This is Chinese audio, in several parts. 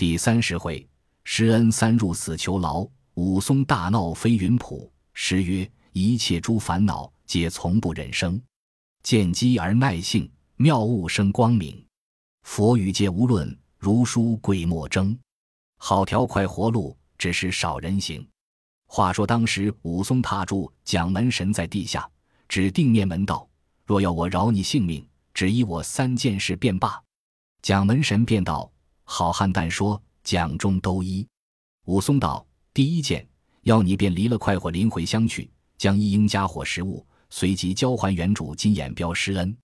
第三十回，施恩三入死囚牢，武松大闹飞云浦。诗曰：“一切诸烦恼，皆从不忍生。见机而耐性，妙物生光明。佛语皆无论，如书贵莫争。好条快活路，只是少人行。”话说当时武松踏住蒋门神在地下，指定面门道：“若要我饶你性命，只依我三件事便罢。”蒋门神便道：“好汉但说，蒋中都依。”武松道：“第一件。”要你便离了快活林回乡去，将一应家伙食物随即交还原主金眼彪施恩。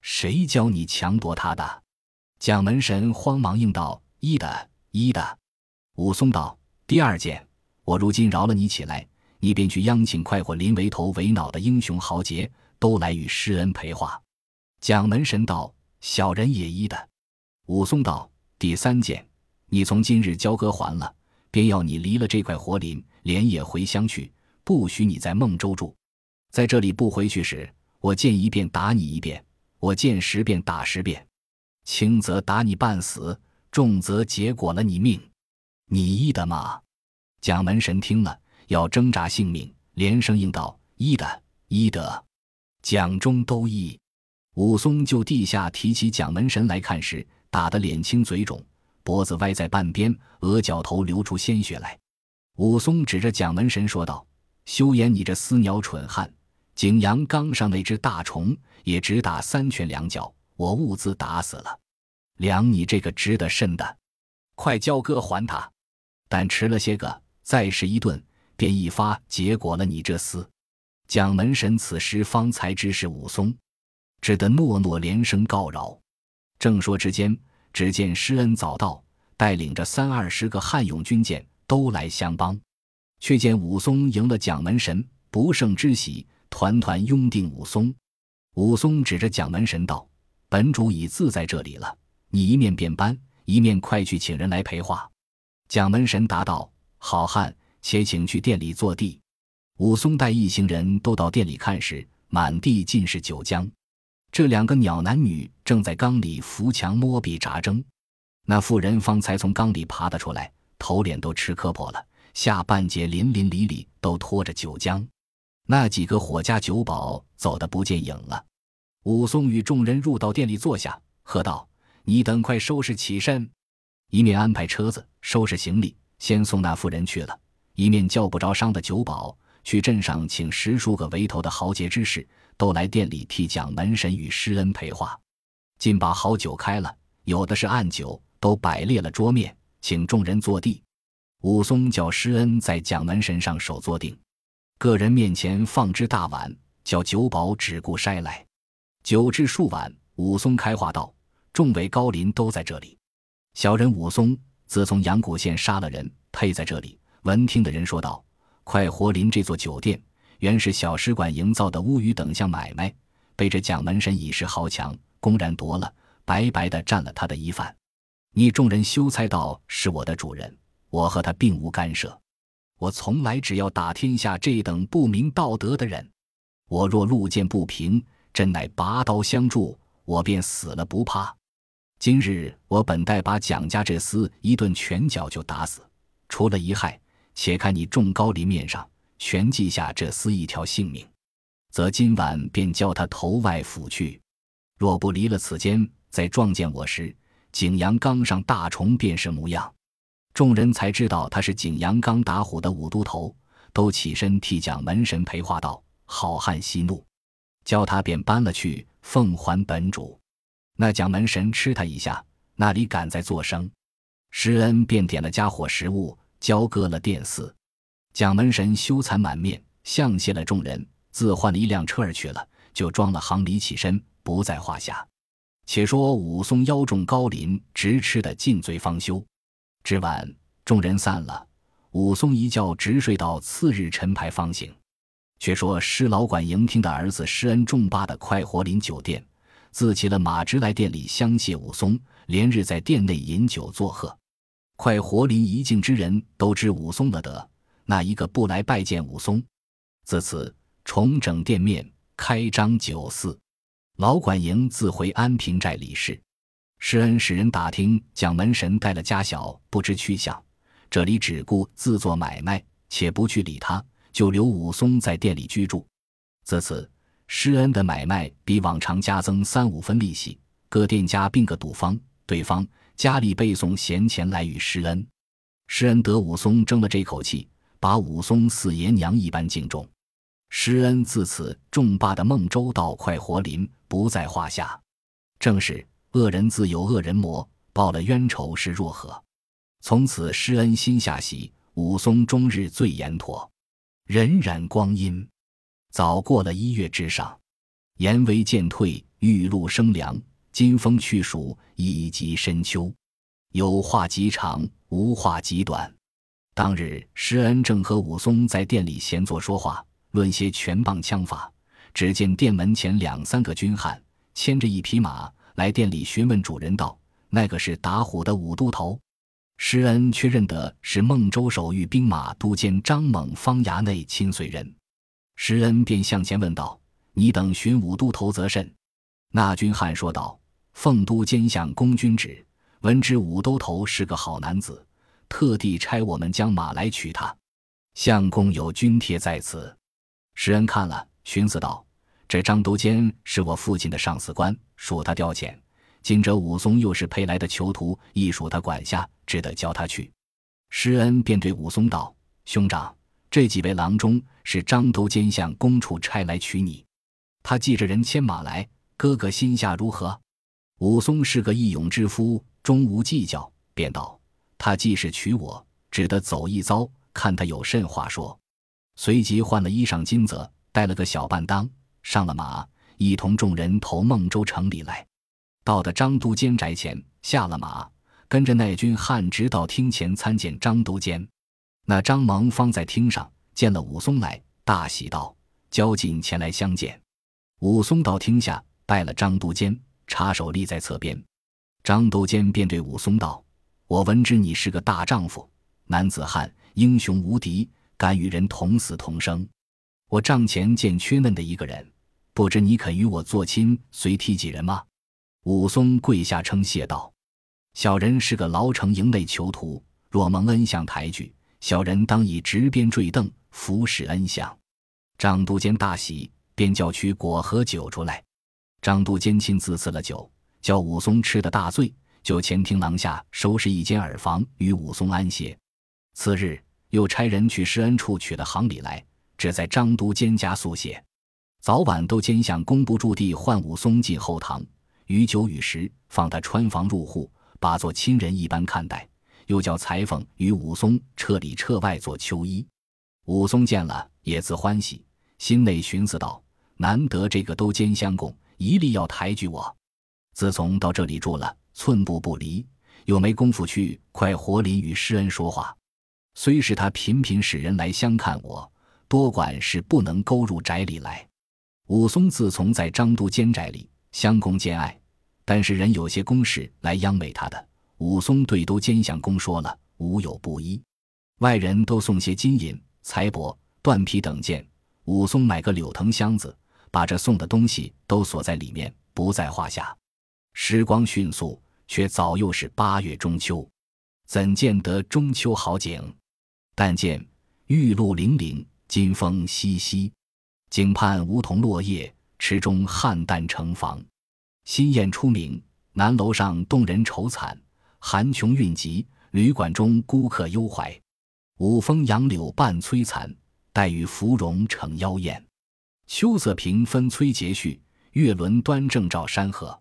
谁教你强夺他的？蒋门神慌忙应道：“一的，一的。”武松道：“第二件，我如今饶了你起来，你便去央请快活林为头为脑的英雄豪杰都来与施恩陪话。”蒋门神道：“小人也一的。”武松道：“第三件，你从今日交割还了，便要你离了这块活林。”连夜回乡去，不许你在孟州住。在这里不回去时，我见一遍打你一遍，我见十遍打十遍，轻则打你半死，重则结果了你命。你依的吗？蒋门神听了，要挣扎性命，连声应道：“依的，依的。”蒋中都依。武松就地下提起蒋门神来看时，打得脸青嘴肿，脖子歪在半边，额角头流出鲜血来。武松指着蒋门神说道：“休言你这厮鸟蠢汉，景阳冈上那只大虫也只打三拳两脚，我兀自打死了。量你这个值得甚的，快交割还他！但迟了些个，再试一顿，便一发结果了你这厮。”蒋门神此时方才知是武松，只得诺诺连声告饶。正说之间，只见施恩早到，带领着三二十个汉勇军舰。都来相帮，却见武松赢了蒋门神，不胜之喜，团团拥定武松。武松指着蒋门神道：“本主已自在这里了，你一面便搬，一面快去请人来陪话。”蒋门神答道：“好汉，且请去店里坐地。”武松带一行人都到店里看时，满地尽是酒浆。这两个鸟男女正在缸里扶墙摸壁扎针，那妇人方才从缸里爬得出来。头脸都吃磕破了，下半截淋淋漓漓都拖着酒浆。那几个伙家酒保走得不见影了。武松与众人入到店里坐下，喝道：“你等快收拾起身！”一面安排车子收拾行李，先送那妇人去了；一面叫不着伤的酒保去镇上请十数个围头的豪杰之士，都来店里替蒋门神与施恩陪话。尽把好酒开了，有的是暗酒，都摆列了桌面。请众人坐地，武松叫施恩在蒋门神上手坐定，个人面前放只大碗，叫酒保只顾筛来。酒至数碗，武松开话道：“众位高邻都在这里。小人武松自从阳谷县杀了人，配在这里。”闻听的人说道：“快活林这座酒店原是小使馆营造的乌鱼等项买卖，被这蒋门神以势豪强，公然夺了，白白的占了他的一饭。”你众人休猜到是我的主人，我和他并无干涉。我从来只要打天下这等不明道德的人。我若路见不平，真乃拔刀相助，我便死了不怕。今日我本待把蒋家这厮一顿拳脚就打死，除了遗害，且看你众高林面上全记下这厮一条性命，则今晚便叫他头外府去。若不离了此间，再撞见我时。景阳冈上大虫便是模样，众人才知道他是景阳冈打虎的五都头，都起身替蒋门神陪话道：“好汉息怒，叫他便搬了去，奉还本主。”那蒋门神吃他一下，那里敢再作声？施恩便点了家伙食物，交割了殿寺。蒋门神羞惭满面，向谢了众人，自换了一辆车儿去了，就装了行李起身，不在话下。且说武松邀众高邻，直吃的尽醉方休。至晚，众人散了，武松一觉直睡到次日晨牌方醒。却说施老管迎听的儿子施恩重八的快活林酒店，自骑了马直来店里相谢武松，连日在店内饮酒作贺。快活林一境之人都知武松了得，那一个不来拜见武松？自此重整店面，开张酒肆。老管营自回安平寨理事。施恩使人打听蒋门神带了家小，不知去向。这里只顾自做买卖，且不去理他，就留武松在店里居住。自此，施恩的买卖比往常加增三五分利息，各店家并个赌方，对方家里背送闲钱来与施恩。施恩得武松争了这口气，把武松似爷娘一般敬重。施恩自此重霸的孟州到快活林不在话下。正是恶人自有恶人磨，报了冤仇是若何？从此施恩心下喜，武松终日最严妥。荏苒光阴，早过了一月之上。言为渐退，玉露生凉，金风去暑，已及深秋。有话极长，无话极短。当日施恩正和武松在店里闲坐说话，论些拳棒枪法。只见店门前两三个军汉牵着一匹马来店里询问主人道：“那个是打虎的武都头。”施恩却认得是孟州守御兵马都监张猛方衙内亲随人。施恩便向前问道：“你等寻武都头则甚？”那军汉说道：“奉都监相公君旨。”闻知武都头是个好男子，特地差我们将马来取他。相公有军帖在此。施恩看了，寻思道：“这张都监是我父亲的上司官，属他调遣。今者武松又是配来的囚徒，亦属他管辖，只得交他去。”施恩便对武松道：“兄长，这几位郎中是张都监相公处差来取你，他记着人牵马来，哥哥心下如何？”武松是个义勇之夫。终无计较，便道：“他既是娶我，只得走一遭，看他有甚话说。”随即换了衣裳金泽，带了个小伴当，上了马，一同众人投孟州城里来。到的张都监宅前，下了马，跟着那军汉直到厅前参见张都监。那张蒙方在厅上见了武松来，大喜道：“交进前来相见。”武松到厅下拜了张都监，插手立在侧边。张都监便对武松道：“我闻知你是个大丈夫，男子汉，英雄无敌，敢与人同死同生。我帐前见缺嫩的一个人，不知你肯与我做亲，随提几人吗？”武松跪下称谢道：“小人是个牢城营内囚徒，若蒙恩相抬举，小人当以执鞭坠镫，服侍恩相。”张都监大喜，便叫取果和酒出来。张都监亲自赐了酒。叫武松吃的大醉，就前厅廊下收拾一间耳房与武松安歇。次日又差人去施恩处取了行李来，只在张都监家宿歇。早晚都监向工部驻地唤武松进后堂，与酒与食，放他穿房入户，把做亲人一般看待。又叫裁缝与武松彻里彻外做秋衣。武松见了也自欢喜，心内寻思道：难得这个都监相公一力要抬举我。自从到这里住了，寸步不离，又没工夫去快活林与施恩说话。虽是他频频使人来相看我，多管是不能勾入宅里来。武松自从在张都监宅里相公兼爱，但是人有些公事来央美他的，武松对都监相公说了，无有不依。外人都送些金银财帛、缎皮等件，武松买个柳藤箱子，把这送的东西都锁在里面，不在话下。时光迅速，却早又是八月中秋，怎见得中秋好景？但见玉露粼粼，金风淅淅，井畔梧桐落叶，池中菡萏成房。新燕出鸣，南楼上动人愁惨，寒琼韵急，旅馆中孤客忧怀。五峰杨柳伴摧残，黛玉芙蓉成妖艳。秋色平分催节序，月轮端正照山河。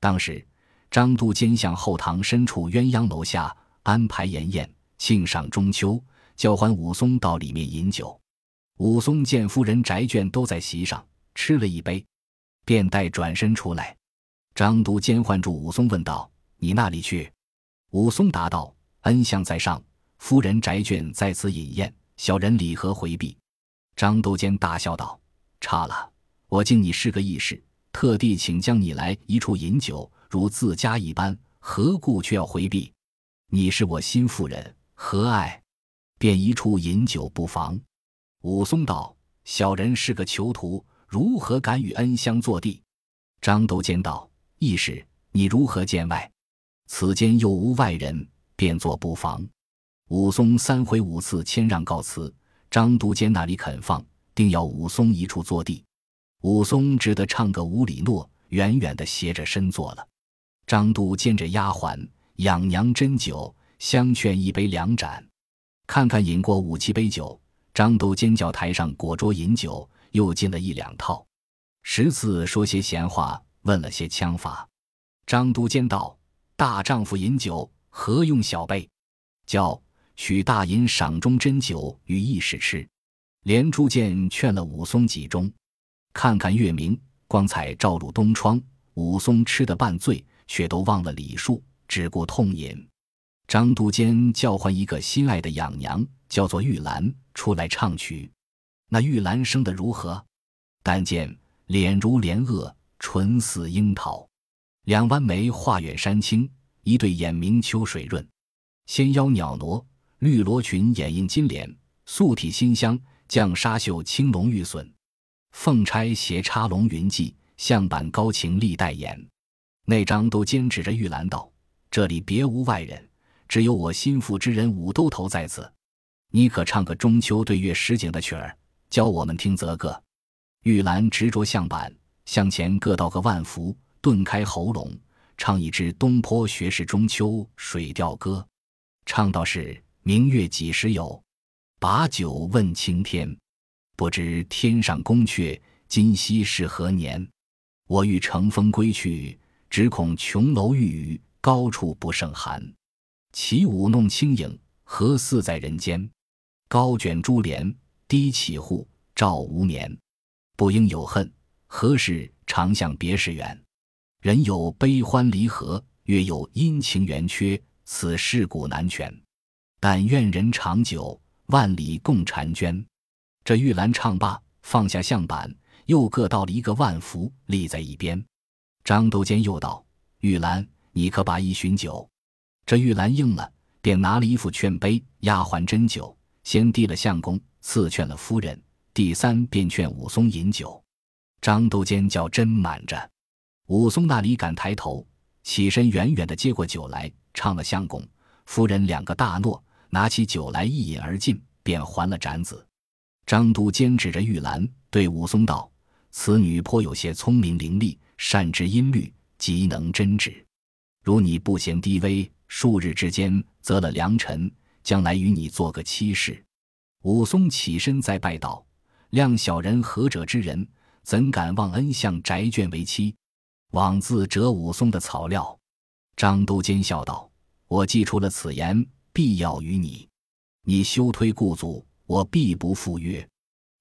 当时，张都监向后堂深处鸳鸯楼下安排筵宴，庆上中秋，叫唤武松到里面饮酒。武松见夫人宅眷都在席上，吃了一杯，便带转身出来。张都监唤住武松，问道：“你那里去？”武松答道：“恩相在上，夫人宅眷在此饮宴，小人礼何回避？”张都监大笑道：“差了，我敬你是个义士。”特地请将你来一处饮酒，如自家一般，何故却要回避？你是我心腹人，何爱？便一处饮酒不妨。武松道：“小人是个囚徒，如何敢与恩相坐地？”张都监道：“义士，你如何见外？此间又无外人，便作不妨。武松三回五次谦让告辞，张都监那里肯放，定要武松一处坐地。武松只得唱个无里诺，远远的斜着身坐了。张都监着丫鬟养娘斟酒，相劝一杯两盏。看看饮过五七杯酒，张都监叫台上果桌饮酒，又进了一两套。十次说些闲话，问了些枪法。张都监道：“大丈夫饮酒，何用小杯？叫。”取大银赏中斟酒与义士吃，连珠剑劝了武松几盅。看看月明光彩照入东窗，武松吃得半醉，却都忘了礼数，只顾痛饮。张都监叫唤一个心爱的养娘，叫做玉兰，出来唱曲。那玉兰生得如何？但见脸如莲萼，唇似樱桃，两弯眉画远山青，一对眼明秋水润，纤腰袅娜。绿罗裙掩映金莲，素体馨香，绛纱绣青龙玉笋，凤钗斜插龙云髻，象板高擎历代言。那张都坚指着玉兰道：“这里别无外人，只有我心腹之人武都头在此。你可唱个中秋对月实景的曲儿，教我们听则个。”玉兰执着象板，向前各道个万福，顿开喉咙，唱一支东坡学士中秋水调歌，唱到是。明月几时有？把酒问青天。不知天上宫阙，今夕是何年？我欲乘风归去，只恐琼楼玉宇，高处不胜寒。起舞弄清影，何似在人间？高卷珠帘，低绮户，照无眠。不应有恨，何事长向别时圆？人有悲欢离合，月有阴晴圆缺，此事古难全。但愿人长久，万里共婵娟。这玉兰唱罢，放下象板，又各倒了一个万福，立在一边。张都监又道：“玉兰，你可把一巡酒。”这玉兰应了，便拿了一副劝杯，丫鬟斟酒，先递了相公，次劝了夫人，第三便劝武松饮酒。张都监叫斟满着，武松那里敢抬头，起身远远的接过酒来，唱了相公、夫人两个大诺。拿起酒来一饮而尽，便还了盏子。张都监指着玉兰对武松道：“此女颇有些聪明伶俐，善知音律，极能针指。如你不嫌低微，数日之间择了良辰，将来与你做个妻室。”武松起身再拜道：“谅小人何者之人，怎敢忘恩向宅眷为妻？枉自折武松的草料。”张都监笑道：“我既出了此言。”必要与你，你休推故祖，我必不赴约。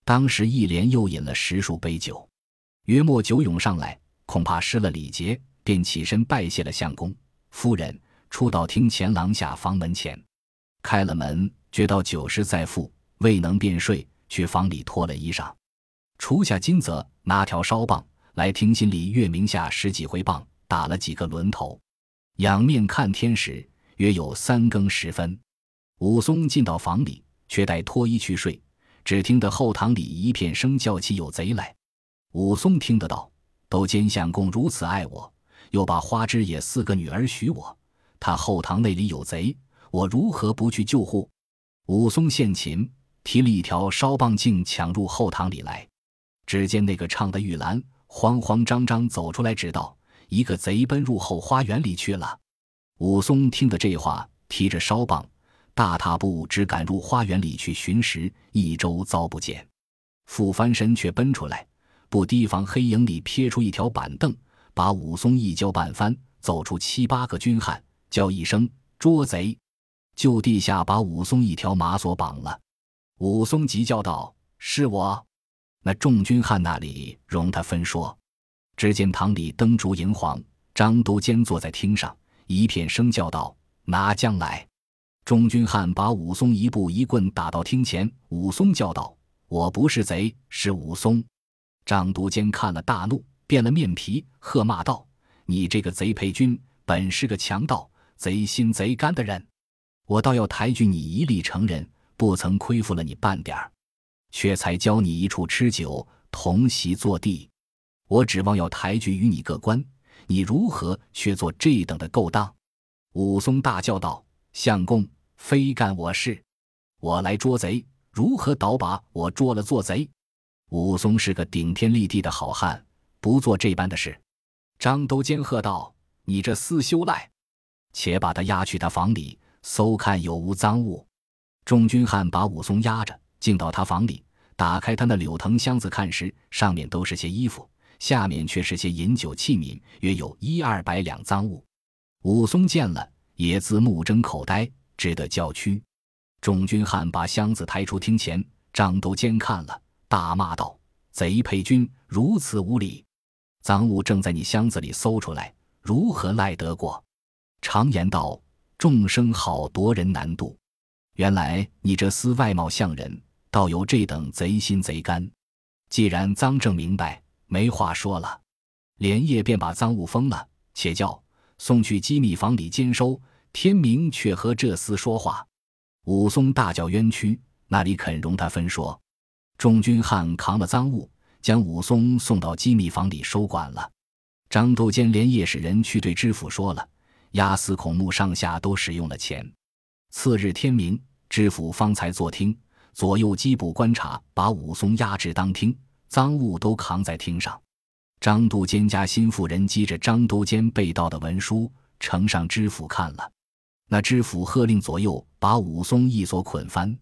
当时一连又饮了十数杯酒，约莫酒涌上来，恐怕失了礼节，便起身拜谢了相公夫人，出到厅前廊下房门前，开了门，觉到酒食在腹，未能便睡，去房里脱了衣裳，除下金泽，拿条烧棒来厅心里月明下十几回棒，打了几个轮头，仰面看天时。约有三更时分，武松进到房里，却待脱衣去睡。只听得后堂里一片声叫起有贼来。武松听得到，都监相公如此爱我，又把花枝也四个女儿许我，他后堂内里有贼，我如何不去救护？武松献琴，提了一条烧棒镜，抢入后堂里来。只见那个唱的玉兰慌慌张张走出来，指道：“一个贼奔入后花园里去了。”武松听得这话，提着烧棒，大踏步只赶入花园里去寻食，一周遭不见，复翻身却奔出来，不提防黑影里撇出一条板凳，把武松一跤绊翻，走出七八个军汉，叫一声捉贼，就地下把武松一条马索绑了。武松急叫道：“是我！”那众军汉那里容他分说。只见堂里灯烛荧黄，张都监坐在厅上。一片声叫道：“拿将来！”众军汉把武松一步一棍打到厅前。武松叫道：“我不是贼，是武松。”张督监看了大怒，变了面皮，喝骂道：“你这个贼配军，本是个强盗，贼心贼肝的人，我倒要抬举你一力成人，不曾亏负了你半点儿，却才教你一处吃酒，同席坐地。我指望要抬举与你个官。”你如何却做这等的勾当？”武松大叫道：“相公，非干我事，我来捉贼，如何倒把我捉了做贼？”武松是个顶天立地的好汉，不做这般的事。张都监喝道：“你这厮休赖，且把他押去他房里，搜看有无赃物。”众军汉把武松押着，进到他房里，打开他那柳藤箱子看时，上面都是些衣服，下面却是些饮酒器皿，约有一二百两赃物。武松见了，也自目睁口呆，只得叫屈。众军汉把箱子抬出厅前，张都监看了。大骂道：“贼配军如此无礼！赃物正在你箱子里搜出来，如何赖得过？常言道，众生好夺人难度。原来你这厮外貌像人，倒有这等贼心贼肝。既然赃证明白，没话说了，连夜便把赃物封了，且叫送去机密房里监收。天明却和这厮说话。”武松大叫冤屈，那里肯容他分说？众军汉扛了赃物，将武松送到机密房里收管了。张都监连夜使人去对知府说了，押司孔目上下都使用了钱。次日天明，知府方才坐听，左右缉捕观察，把武松押至当厅，赃物都扛在厅上。张都监家心腹人接着张都监被盗的文书，呈上知府看了。那知府喝令左右把武松一所捆翻。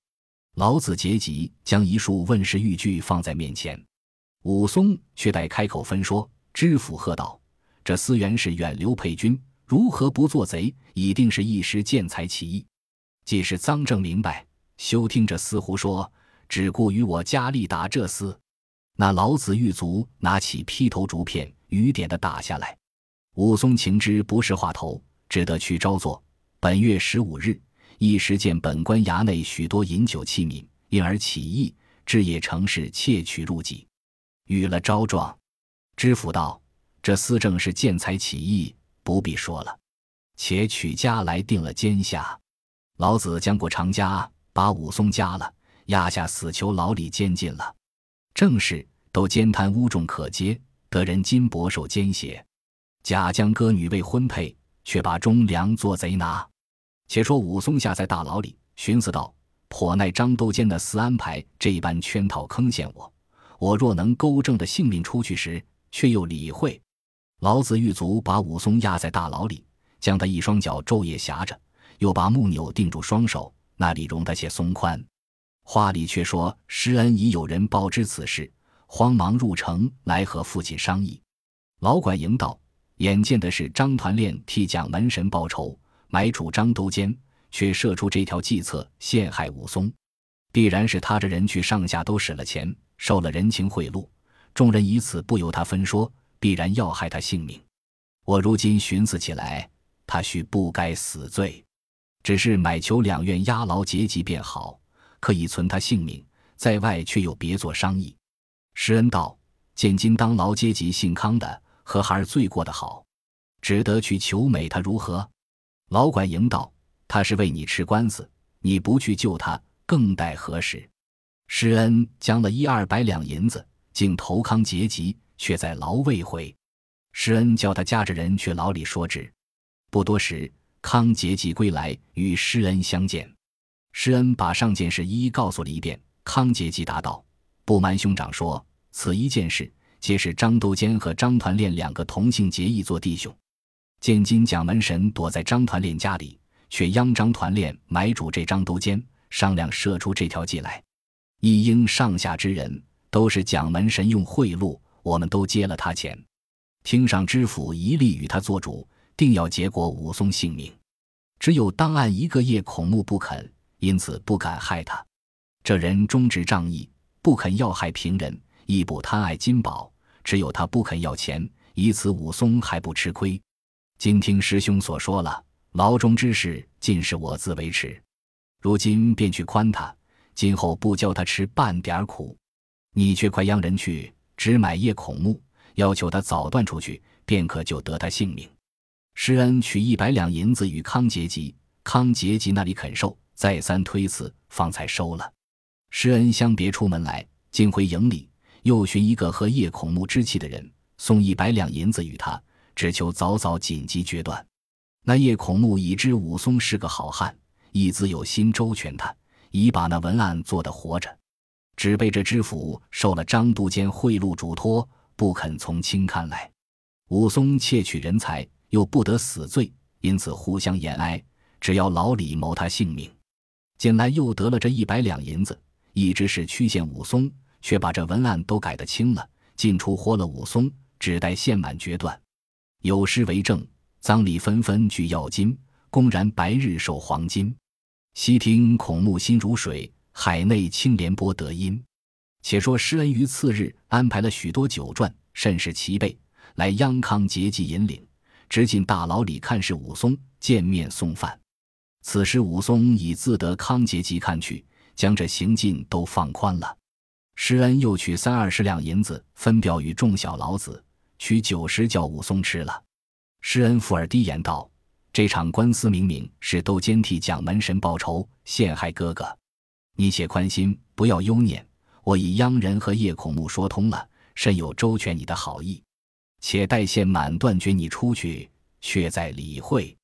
老子结疾，将一束问世玉具放在面前，武松却待开口分说。知府喝道：“这司原是远流配军，如何不做贼？一定是一时见财起意。既是赃证明白，休听这厮胡说，只顾与我加力打这厮。”那老子狱卒拿起劈头竹片，雨点的打下来。武松情知不是话头，只得去招坐。本月十五日。一时见本官衙内许多饮酒器皿，因而起意，至夜城市窃取入己，予了招状。知府道：“这司正是见财起意，不必说了，且取家来定了监下。老子将过长家，把武松夹了，压下死囚牢里监禁了。正是都奸贪污重可接，得人金帛受奸邪。假将歌女未婚配，却把忠良做贼拿。”且说武松下在大牢里，寻思道：“颇耐张都监的私安排这般圈套坑陷我，我若能勾正的性命出去时，却又理会。”老子狱卒把武松压在大牢里，将他一双脚昼夜挟着，又把木钮定住双手，那里容他些松宽。话里却说施恩已有人报知此事，慌忙入城来和父亲商议。老管营道：“眼见的是张团练替蒋门神报仇。”买主张都监却设出这条计策陷害武松，必然是他这人去上下都使了钱，受了人情贿赂。众人以此不由他分说，必然要害他性命。我如今寻思起来，他须不该死罪，只是买求两院押牢结疾便好，可以存他性命。在外却又别做商议。施恩道：见今当牢阶级姓康的和孩儿罪过得好，只得去求美他如何？老管营道：“他是为你吃官司，你不去救他，更待何时？”施恩将了一二百两银子，竟投康结集，却在牢未回。施恩叫他夹着人去牢里说之。不多时，康结集归来，与施恩相见。施恩把上件事一一告诉了一遍。康结疾答道：“不瞒兄长说，此一件事，皆是张都监和张团练两个同姓结义做弟兄。”见今蒋门神躲在张团练家里，却央张团练买主这张都监，商量设出这条计来。一应上下之人都是蒋门神用贿赂，我们都接了他钱。厅上知府一力与他做主，定要结果武松性命。只有当案一个叶孔目不肯，因此不敢害他。这人忠直仗义，不肯要害平人，亦不贪爱金宝，只有他不肯要钱，以此武松还不吃亏。今听师兄所说了，牢中之事尽是我自维持，如今便去宽他，今后不教他吃半点苦。你却快央人去，只买叶孔目，要求他早断出去，便可救得他性命。施恩取一百两银子与康杰吉，康杰吉那里肯受，再三推辞，方才收了。施恩相别出门来，进回营里，又寻一个和叶孔目之气的人，送一百两银子与他。只求早早紧急决断。那叶孔目已知武松是个好汉，亦自有心周全他，已把那文案做得活着，只被这知府受了张督监贿赂嘱托，不肯从轻看来。武松窃取人才，又不得死罪，因此互相言哀，只要老李谋他性命。近来又得了这一百两银子，一直是曲线武松，却把这文案都改得轻了，进出豁了武松，只待县满决断。有诗为证。赃礼纷纷聚要金，公然白日受黄金。悉听孔目心如水，海内青莲波得音。且说施恩于次日安排了许多酒馔，甚是齐备，来央康节济引领，直进大牢里看视武松，见面送饭。此时武松已自得康节集看去，将这行进都放宽了。施恩又取三二十两银子，分表与众小老子，取酒食叫武松吃了。施恩附耳低言道：“这场官司明明是窦监替蒋门神报仇，陷害哥哥。你且宽心，不要忧念。我以央人和叶孔目说通了，甚有周全你的好意。且待县满断绝你出去，却在理会。”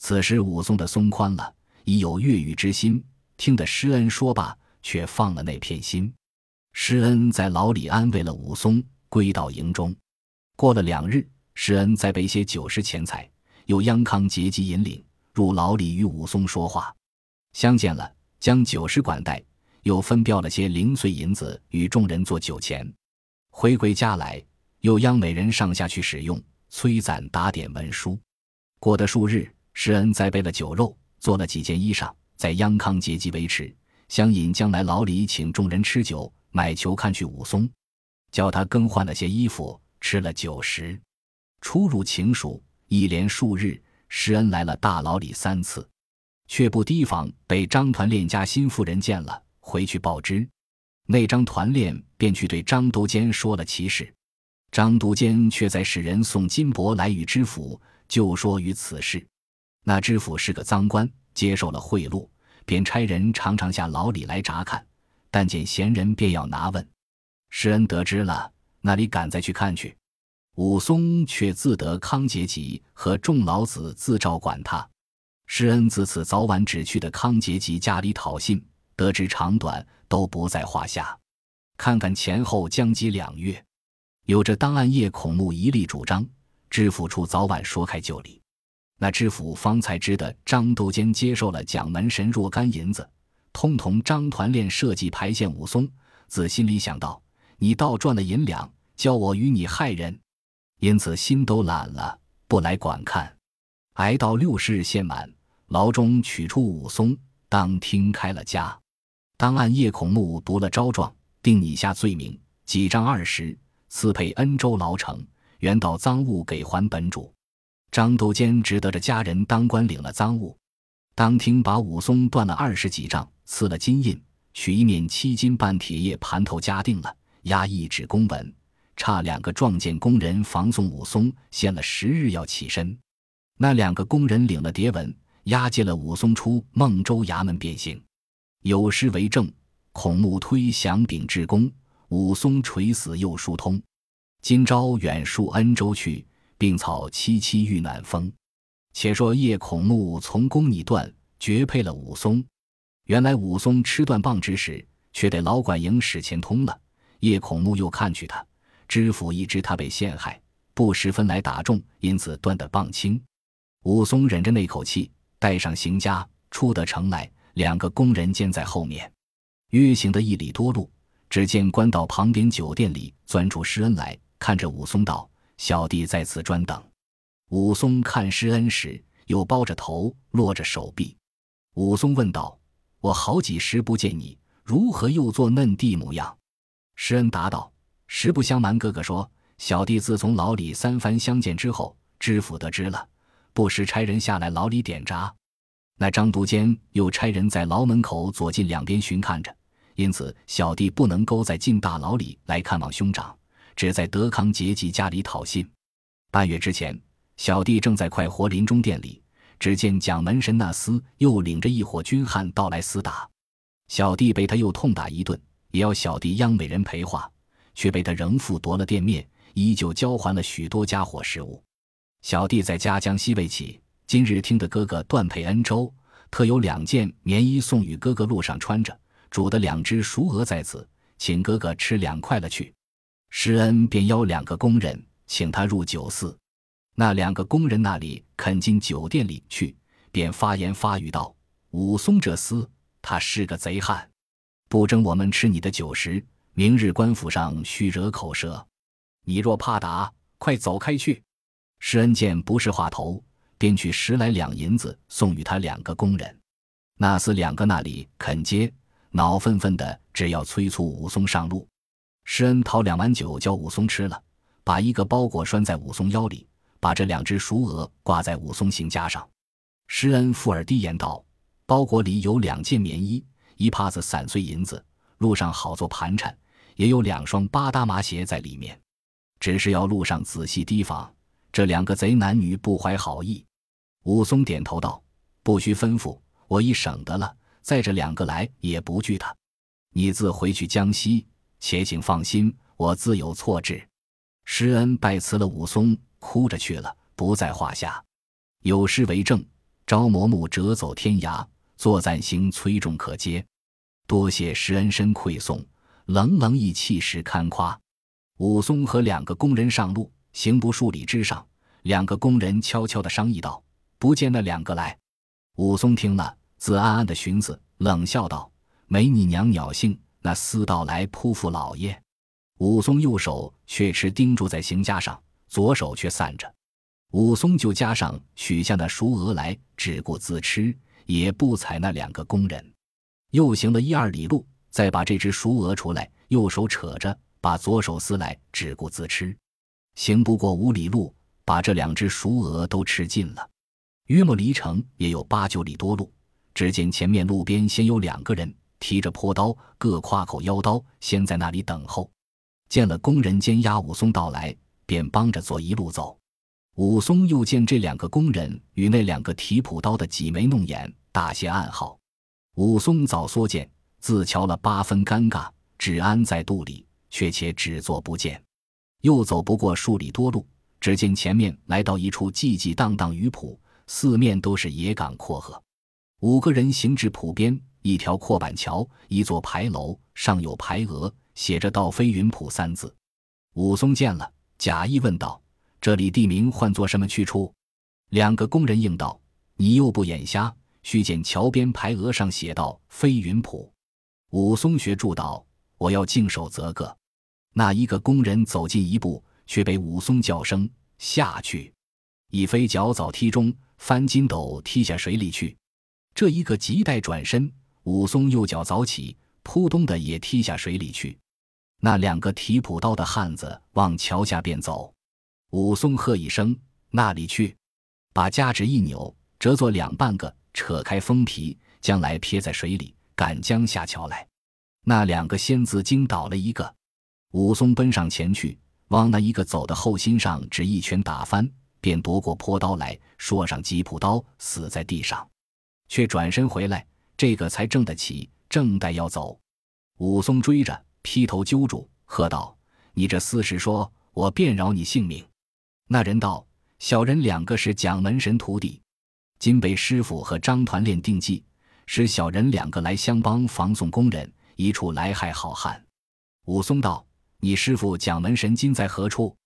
此时武松的松宽了，已有越狱之心。听得施恩说罢，却放了那片心。施恩在牢里安慰了武松，归到营中。过了两日。施恩再备些酒食钱财，又央康节集引领入牢里与武松说话，相见了，将酒食管待，又分标了些零碎银子与众人做酒钱。回归家来，又央每人上下去使用，催攒打点文书。过得数日，施恩再备了酒肉，做了几件衣裳，在央康节集维持，相引将来牢里请众人吃酒，买球看去武松，叫他更换了些衣服，吃了酒食。出入情蜀，一连数日，施恩来了大牢里三次，却不提防被张团练家新妇人见了，回去报知。那张团练便去对张督监说了其事，张督监却在使人送金帛来与知府就说于此事。那知府是个赃官，接受了贿赂，便差人常常下牢里来查看，但见闲人便要拿问。施恩得知了，那里敢再去看去？武松却自得康节集和众老子自照管他，施恩自此早晚只去的康节集家里讨信，得知长短都不在话下。看看前后将及两月，有着当案叶孔目一力主张，知府处早晚说开就理。那知府方才知得张督监接受了蒋门神若干银子，通同张团练设计排陷武松，自心里想到：你倒赚了银两，教我与你害人。因此心都懒了，不来管看。挨到六十日限满，牢中取出武松，当厅开了家。当按叶孔目读了招状，定以下罪名，几章二十，赐配恩州牢城，原道赃物给还本主。张都监只得着家人当官领了赃物，当庭把武松断了二十几丈，赐了金印，取一面七金半铁叶盘头夹定了，押一纸公文。差两个撞见工人防送武松，限了十日要起身。那两个工人领了牒文，押解了武松出孟州衙门变刑。有诗为证：孔目推降秉至公，武松垂死又疏通。今朝远戍恩州去，病草萋萋遇暖风。且说叶孔目从公拟断，绝配了武松。原来武松吃断棒之时，却得老管营使钱通了。叶孔目又看去他。知府一知他被陷害，不十分来打中，因此断得棒轻。武松忍着那口气，带上行家出得城来，两个工人监在后面。约行的一里多路，只见官道旁边酒店里钻出施恩来，看着武松道：“小弟在此专等。”武松看施恩时，又包着头，落着手臂。武松问道：“我好几时不见你，如何又做嫩弟模样？”施恩答道。实不相瞒，哥哥说，小弟自从牢里三番相见之后，知府得知了，不时差人下来牢里点闸。那张督监又差人在牢门口左近两边巡看着，因此小弟不能够在进大牢里来看望兄长，只在德康节集家里讨信。半月之前，小弟正在快活林中店里，只见蒋门神那厮又领着一伙军汉到来厮打，小弟被他又痛打一顿，也要小弟央美人赔话。却被他仍复夺了店面，依旧交还了许多家伙食物。小弟在家江西未起，今日听得哥哥断配恩州，特有两件棉衣送与哥哥路上穿着，煮的两只熟鹅在此，请哥哥吃两块了去。施恩便邀两个工人，请他入酒肆。那两个工人那里肯进酒店里去，便发言发语道：“武松这厮，他是个贼汉，不争我们吃你的酒食，明日官府上须惹口舌。你若怕打，快走开去。”施恩见不是话头，便取十来两银子送与他两个工人。那厮两个那里肯接，恼愤愤的，只要催促武松上路。施恩掏两碗酒叫武松吃了，把一个包裹拴在武松腰里。把这两只熟鹅挂在武松行枷上，施恩附耳低言道：“包裹里有两件棉衣，一帕子散碎银子，路上好做盘缠；也有两双八搭麻鞋在里面，只是要路上仔细提防，这两个贼男女不怀好意。”武松点头道：“不需吩咐，我已省得了。再这两个来也不惧他。你自回去江西，且请放心，我自有措置。”施恩拜辞了武松。哭着去了，不在话下。有诗为证：“朝磨木折走天涯，坐暂行崔众可接。多谢施恩深馈送，冷冷意气时堪夸。”武松和两个工人上路，行不数里之上，两个工人悄悄地商议道：“不见那两个来。”武松听了，自暗暗的寻思，冷笑道：“没你娘鸟性，那厮道来扑负老爷。”武松右手却持钉住在行枷上。左手却散着，武松就加上取下那熟鹅来，只顾自吃，也不睬那两个工人。又行了一二里路，再把这只熟鹅出来，右手扯着，把左手撕来，只顾自吃。行不过五里路，把这两只熟鹅都吃尽了。约莫离城也有八九里多路，只见前面路边先有两个人提着坡刀，各挎口腰刀，先在那里等候。见了工人监押武松到来。便帮着做一路走，武松又见这两个工人与那两个提朴刀的挤眉弄眼，大些暗号。武松早缩剑，自瞧了八分尴尬，只安在肚里，却且只做不见。又走不过数里多路，只见前面来到一处寂寂荡荡鱼浦，四面都是野港阔河。五个人行至浦边，一条阔板桥，一座牌楼，上有牌额，写着“到飞云浦”三字。武松见了。假意问道：“这里地名唤作什么去处？”两个工人应道：“你又不眼瞎，须见桥边牌额上写道‘飞云浦’。”武松学住道：“我要静守则个。”那一个工人走近一步，却被武松叫声下去，一飞脚早踢中，翻筋斗踢下水里去。这一个急待转身，武松右脚早起，扑通的也踢下水里去。那两个提朴刀的汉子往桥下便走，武松喝一声：“那里去！”把夹纸一扭，折作两半个，扯开封皮，将来撇在水里，赶将下桥来。那两个仙子惊倒了一个，武松奔上前去，往那一个走的后心上只一拳打翻，便夺过坡刀来，说上几朴刀，死在地上，却转身回来，这个才正得起，正待要走，武松追着。劈头揪住，喝道：“你这厮实说，我便饶你性命。”那人道：“小人两个是蒋门神徒弟，今被师傅和张团练定计，使小人两个来相帮防送工人，一处来害好汉。”武松道：“你师傅蒋门神今在何处？”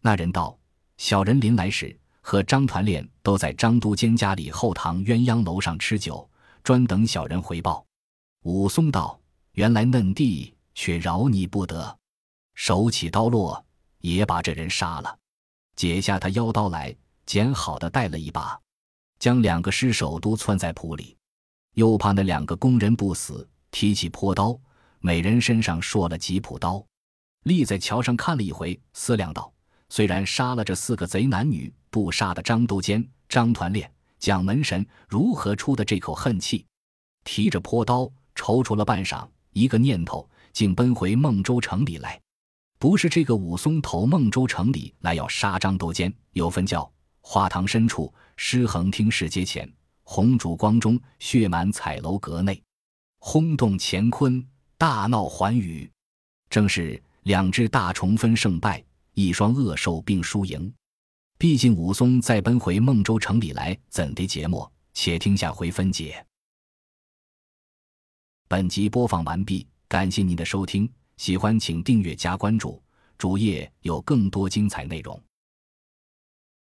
那人道：“小人临来时和张团练都在张都监家里后堂鸳鸯楼上吃酒，专等小人回报。”武松道：“原来嫩弟。”却饶你不得，手起刀落，也把这人杀了，解下他腰刀来，捡好的带了一把，将两个尸首都窜在铺里，又怕那两个工人不死，提起坡刀，每人身上搠了几朴刀，立在桥上看了一回，思量道：虽然杀了这四个贼男女，不杀的张都监、张团练、蒋门神，如何出的这口恨气？提着坡刀，踌躇了半晌，一个念头。竟奔回孟州城里来，不是这个武松投孟州城里来要杀张都监，有分教花堂深处，诗横听市街前，红烛光中，血满彩楼阁内，轰动乾坤，大闹寰宇。正是两只大虫分胜败，一双恶兽并输赢。毕竟武松再奔回孟州城里来，怎的节末？且听下回分解。本集播放完毕，感谢您的收听，喜欢请订阅加关注，主页有更多精彩内容。